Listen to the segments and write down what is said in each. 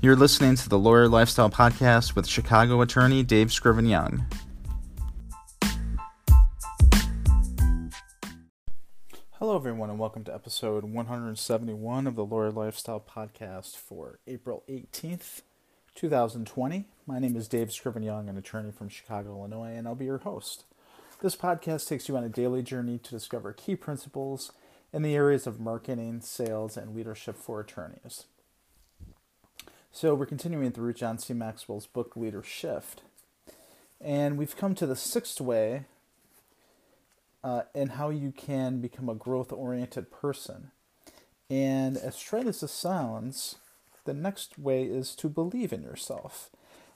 You're listening to the Lawyer Lifestyle Podcast with Chicago attorney Dave Scriven Young. Hello, everyone, and welcome to episode 171 of the Lawyer Lifestyle Podcast for April 18th, 2020. My name is Dave Scriven Young, an attorney from Chicago, Illinois, and I'll be your host. This podcast takes you on a daily journey to discover key principles in the areas of marketing, sales, and leadership for attorneys. So we're continuing through John C. Maxwell's book Leader Shift. And we've come to the sixth way uh, in how you can become a growth oriented person. And as trite as this sounds, the next way is to believe in yourself.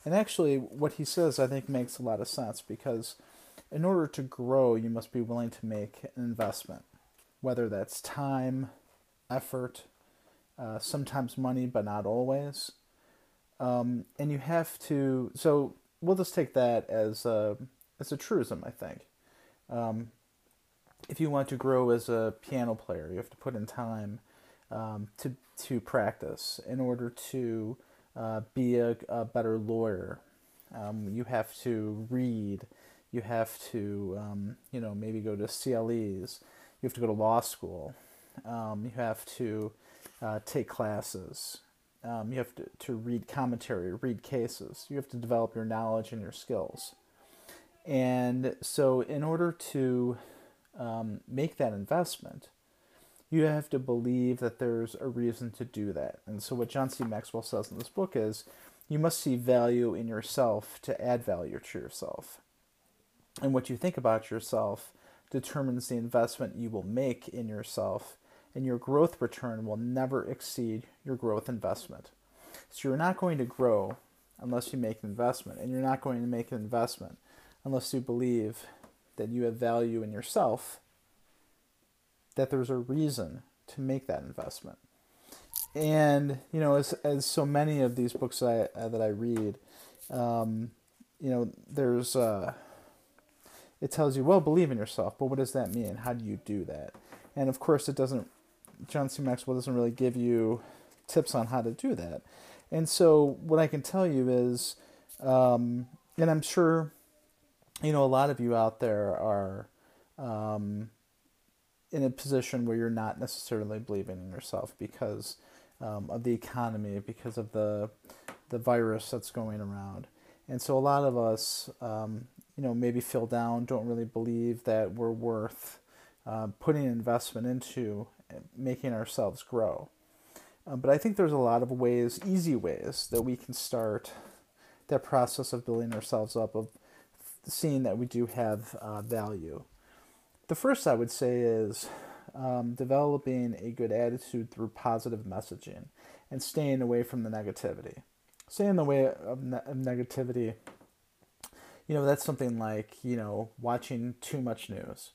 And actually, what he says I think makes a lot of sense because in order to grow, you must be willing to make an investment, whether that's time, effort, uh, sometimes money, but not always. Um, and you have to. So we'll just take that as a as a truism. I think. Um, if you want to grow as a piano player, you have to put in time um, to to practice in order to uh, be a, a, better lawyer. Um, you have to read. You have to, um, you know, maybe go to CLEs. You have to go to law school. Um, you have to uh, take classes. Um, you have to, to read commentary, read cases. You have to develop your knowledge and your skills. And so, in order to um, make that investment, you have to believe that there's a reason to do that. And so, what John C. Maxwell says in this book is you must see value in yourself to add value to yourself. And what you think about yourself determines the investment you will make in yourself and your growth return will never exceed your growth investment. So you're not going to grow unless you make an investment, and you're not going to make an investment unless you believe that you have value in yourself, that there's a reason to make that investment. And you know, as as so many of these books that I, uh, that I read, um, you know, there's uh, it tells you, well, believe in yourself, but what does that mean? How do you do that? And of course, it doesn't John C. Maxwell doesn't really give you tips on how to do that. And so, what I can tell you is, um, and I'm sure, you know, a lot of you out there are um, in a position where you're not necessarily believing in yourself because um, of the economy, because of the the virus that's going around. And so, a lot of us, um, you know, maybe feel down, don't really believe that we're worth uh, putting investment into making ourselves grow. Um, but I think there's a lot of ways, easy ways, that we can start that process of building ourselves up, of seeing that we do have uh, value. The first I would say is um, developing a good attitude through positive messaging and staying away from the negativity. Staying in the way of, ne- of negativity, you know, that's something like, you know, watching too much news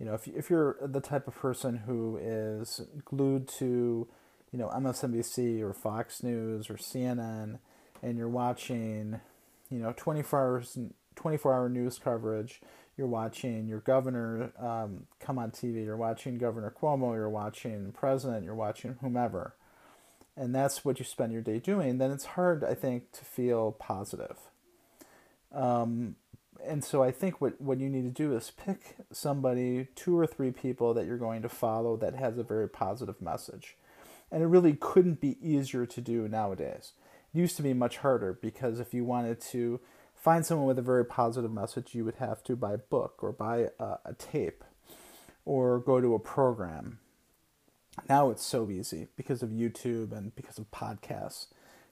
you know, if if you're the type of person who is glued to, you know, MSNBC or Fox News or CNN, and you're watching, you know, 24 hours 24 hour news coverage, you're watching your governor um, come on TV, you're watching Governor Cuomo, you're watching president, you're watching whomever, and that's what you spend your day doing, then it's hard, I think, to feel positive. Um, and so I think what, what you need to do is pick somebody, two or three people that you're going to follow that has a very positive message. And it really couldn't be easier to do nowadays. It used to be much harder because if you wanted to find someone with a very positive message, you would have to buy a book or buy a, a tape or go to a program. Now it's so easy because of YouTube and because of podcasts.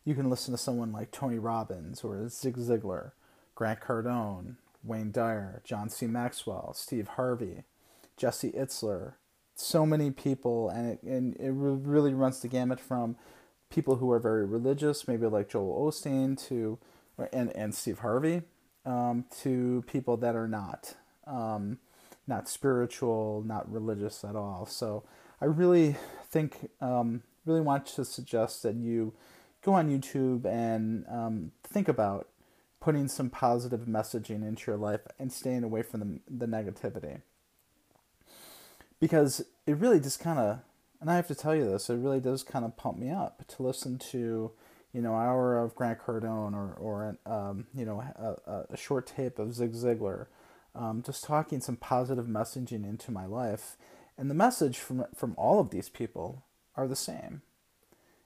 You can listen to someone like Tony Robbins or Zig Ziglar Grant Cardone, Wayne Dyer, John C. Maxwell, Steve Harvey, Jesse Itzler, so many people, and it, and it really runs the gamut from people who are very religious, maybe like Joel Osteen, to and and Steve Harvey, um, to people that are not, um, not spiritual, not religious at all. So I really think, um, really want to suggest that you go on YouTube and um, think about putting some positive messaging into your life and staying away from the, the negativity. Because it really just kind of, and I have to tell you this, it really does kind of pump me up to listen to, you know, hour of Grant Cardone or or um, you know a, a, short tape of Zig Ziglar, um, just talking some positive messaging into my life, and the message from from all of these people are the same.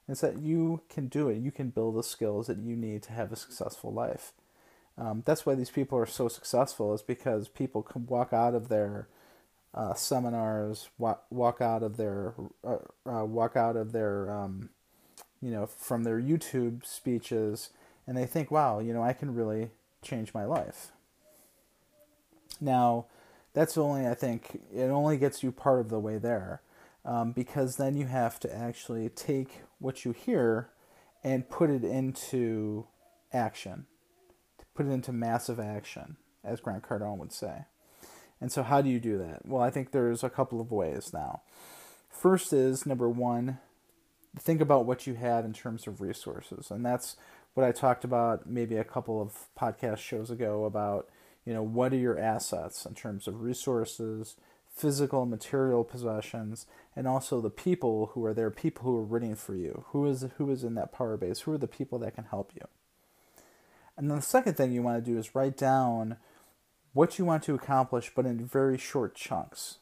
It's that you can do it. You can build the skills that you need to have a successful life. Um, that's why these people are so successful. Is because people can walk out of their uh, seminars, walk, walk out of their uh, uh, walk out of their um, you know, from their YouTube speeches, and they think, wow, you know, I can really change my life. Now, that's only, I think, it only gets you part of the way there, um, because then you have to actually take what you hear and put it into action, put it into massive action, as Grant Cardone would say. And so, how do you do that? Well, I think there's a couple of ways now. First is number one, think about what you have in terms of resources. And that's what I talked about maybe a couple of podcast shows ago about, you know, what are your assets in terms of resources, physical material possessions, and also the people who are there, people who are rooting for you. Who is who is in that power base? Who are the people that can help you? And then the second thing you want to do is write down what you want to accomplish, but in very short chunks.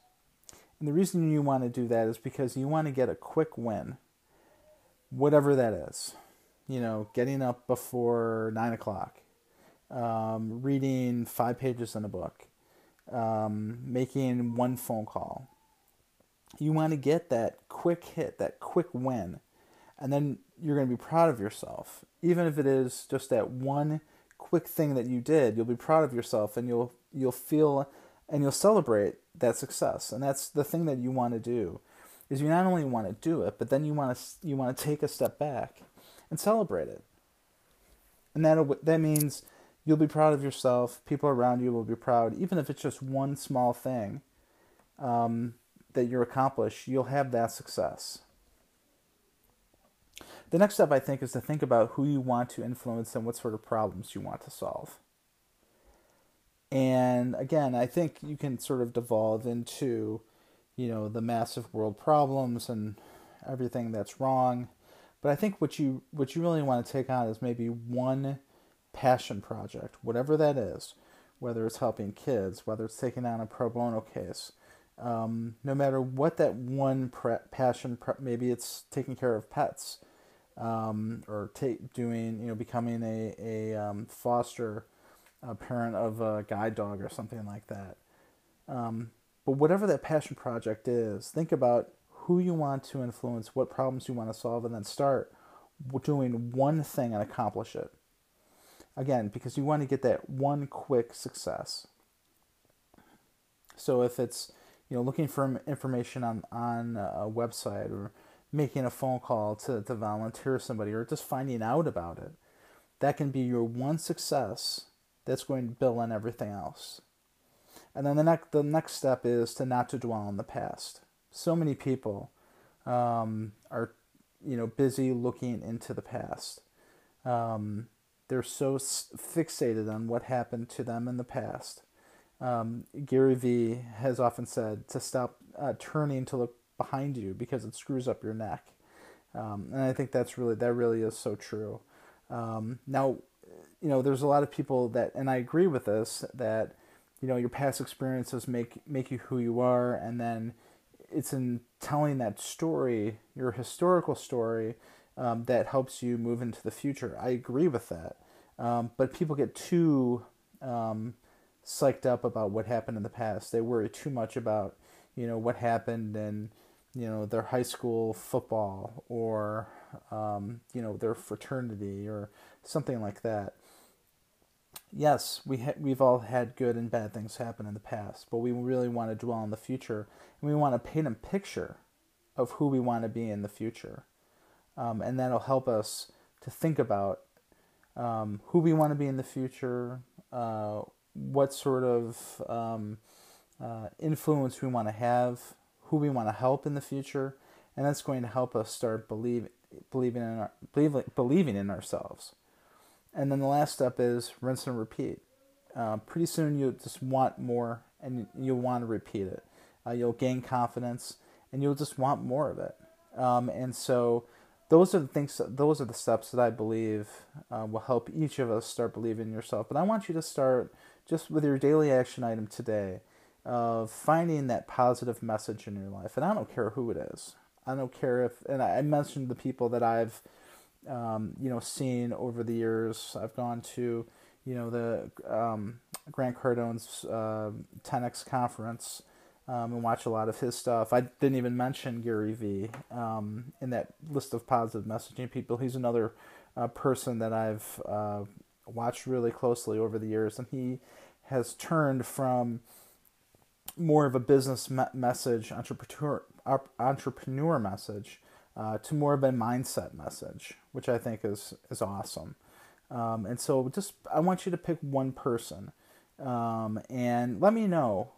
And the reason you want to do that is because you want to get a quick win whatever that is. You know, getting up before nine o'clock, um, reading five pages in a book, um, making one phone call. You want to get that quick hit, that quick win, and then you're going to be proud of yourself. Even if it is just that one quick thing that you did, you'll be proud of yourself, and you'll you'll feel and you'll celebrate that success. And that's the thing that you want to do is you not only want to do it, but then you want to you want to take a step back and celebrate it. And that that means you'll be proud of yourself. People around you will be proud, even if it's just one small thing um, that you accomplish. You'll have that success. The next step, I think, is to think about who you want to influence and what sort of problems you want to solve. And again, I think you can sort of devolve into you know the massive world problems and everything that's wrong. But I think what you what you really want to take on is maybe one passion project, whatever that is, whether it's helping kids, whether it's taking on a pro bono case, um, no matter what that one pre- passion, pre- maybe it's taking care of pets, um, or ta- doing, you know, becoming a a um, foster a parent of a guide dog or something like that. Um, but whatever that passion project is, think about who you want to influence, what problems you want to solve, and then start doing one thing and accomplish it. Again, because you want to get that one quick success. So if it's you know looking for information on on a website or making a phone call to, to volunteer somebody or just finding out about it, that can be your one success that's going to build on everything else. And then the next the next step is to not to dwell on the past. So many people um, are you know busy looking into the past. Um, they're so fixated on what happened to them in the past. Um, Gary Vee has often said to stop uh, turning to look behind you because it screws up your neck. Um, and I think that's really that really is so true. Um, now, you know, there's a lot of people that, and I agree with this, that you know your past experiences make make you who you are and then it's in telling that story your historical story um, that helps you move into the future i agree with that um, but people get too um, psyched up about what happened in the past they worry too much about you know what happened in you know their high school football or um, you know their fraternity or something like that. Yes, we ha- we've all had good and bad things happen in the past, but we really want to dwell on the future, and we want to paint a picture of who we want to be in the future, um, and that'll help us to think about um, who we want to be in the future, uh, what sort of um, uh, influence we want to have, who we want to help in the future, and that's going to help us start believe, believing in our, believe, believing in ourselves. And then the last step is rinse and repeat. Uh, pretty soon you just want more and you'll want to repeat it. Uh, you'll gain confidence and you'll just want more of it. Um, and so those are the things. Those are the steps that I believe uh, will help each of us start believing in yourself. But I want you to start just with your daily action item today of finding that positive message in your life. And I don't care who it is. I don't care if, and I mentioned the people that I've, um, you know, seen over the years. I've gone to, you know, the um, Grant Cardone's uh, 10x conference um, and watch a lot of his stuff. I didn't even mention Gary Vee um, in that list of positive messaging people. He's another uh, person that I've uh, watched really closely over the years, and he has turned from more of a business me- message, entrepreneur entrepreneur message, uh, to more of a mindset message, which I think is is awesome. Um, and so, just I want you to pick one person, um, and let me know,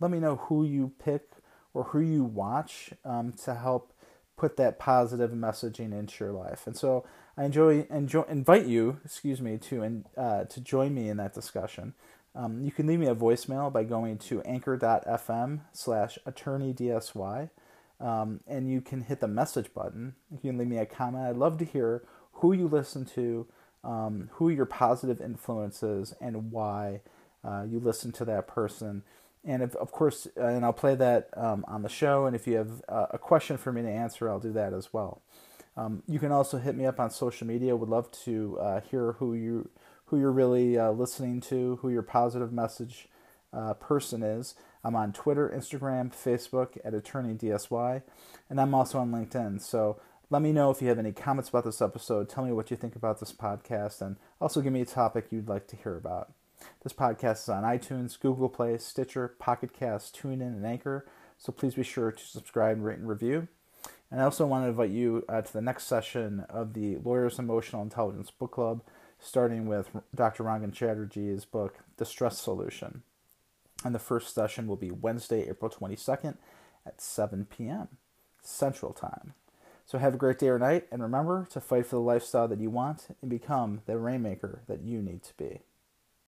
let me know who you pick or who you watch um, to help put that positive messaging into your life. And so, I enjoy enjoy invite you, excuse me, to uh, to join me in that discussion. Um, you can leave me a voicemail by going to anchor.fm slash attorneydsy. Um, and you can hit the message button. You can leave me a comment. I'd love to hear who you listen to, um, who your positive influences, and why uh, you listen to that person. And if, of course, uh, and I'll play that um, on the show. And if you have uh, a question for me to answer, I'll do that as well. Um, you can also hit me up on social media. Would love to uh, hear who you who you're really uh, listening to, who your positive message uh, person is. I'm on Twitter, Instagram, Facebook at Attorney DSY, and I'm also on LinkedIn. So let me know if you have any comments about this episode. Tell me what you think about this podcast, and also give me a topic you'd like to hear about. This podcast is on iTunes, Google Play, Stitcher, Pocket Cast, TuneIn, and Anchor. So please be sure to subscribe, rate, and review. And I also want to invite you uh, to the next session of the Lawyers Emotional Intelligence Book Club starting with Dr. Rangan Chatterjee's book, The Stress Solution. And the first session will be Wednesday, April 22nd at 7 p.m. Central Time. So have a great day or night, and remember to fight for the lifestyle that you want and become the rainmaker that you need to be.